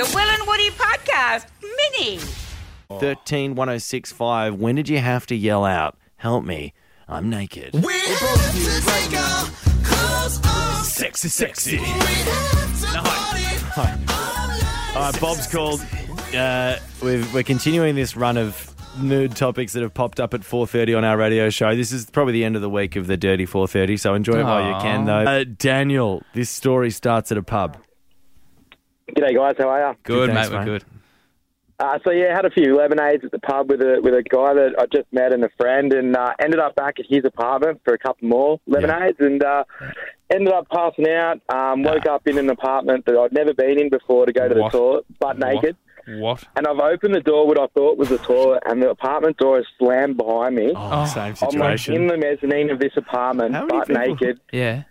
The Will and Woody Podcast Mini. 13 1065. When did you have to yell out, Help me, I'm naked? We're both naked. Sexy, sexy. All right, Bob's called. Uh, we've, we're continuing this run of nude topics that have popped up at 4.30 on our radio show. This is probably the end of the week of the Dirty 4.30, so enjoy it while you can, though. Uh, Daniel, this story starts at a pub. G'day guys, how are you? Good, Thanks, mate. We're good. Uh, so yeah, had a few lemonades at the pub with a with a guy that I just met and a friend, and uh, ended up back at his apartment for a couple more lemonades, and uh, ended up passing out. Um, woke up in an apartment that I'd never been in before to go to What? the toilet, butt naked. What? And I've opened the door, what I thought was the toilet, and the apartment door is slammed behind me. Oh, same I'm like situation. in the mezzanine of this apartment, How butt people- naked. Yeah.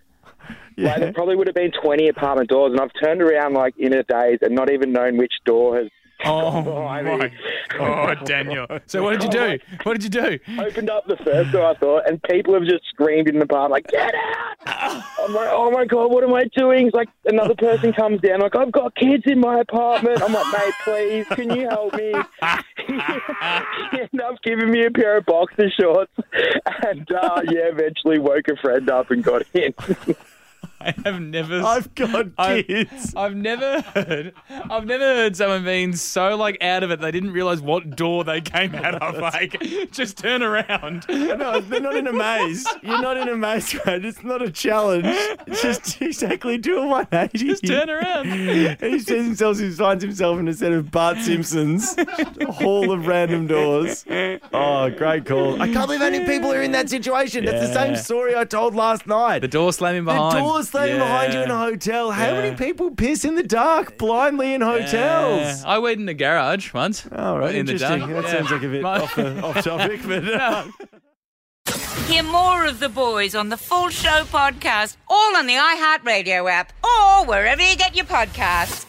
Like, there probably would have been 20 apartment doors, and I've turned around like in a daze and not even known which door has Oh my me. God, Daniel. So what did you do? What did you do? opened up the first door, I thought, and people have just screamed in the apartment, like, get out! I'm like, oh my God, what am I doing? It's like another person comes down, like, I've got kids in my apartment. I'm like, mate, please, can you help me? he ended up giving me a pair of boxer shorts, and uh, yeah, eventually woke a friend up and got in. I have never. I've got I- kids. I've never heard. I've never heard someone being so like out of it they didn't realize what door they came out of. Like, just turn around. No, they're not in a maze. You're not in a maze, right? It's not a challenge. It's just exactly do a 180. Just turn around. And he sees himself, he finds himself in a set of Bart Simpsons, a hall of random doors. Oh, great call. I can't believe how many people are in that situation. That's the same Yeah. story I told last night. The door slamming behind. The door slamming behind you in a Yeah. hotel. How Yeah. many people piss in the dark blindly in hotels? Yeah. I waited in the garage once. All right, in the interesting. dark. That Yeah. sounds like a bit My- off, the, off topic, but uh, Hear more of the boys on the Full Show podcast, all on the iHeartRadio app or wherever you get your podcasts.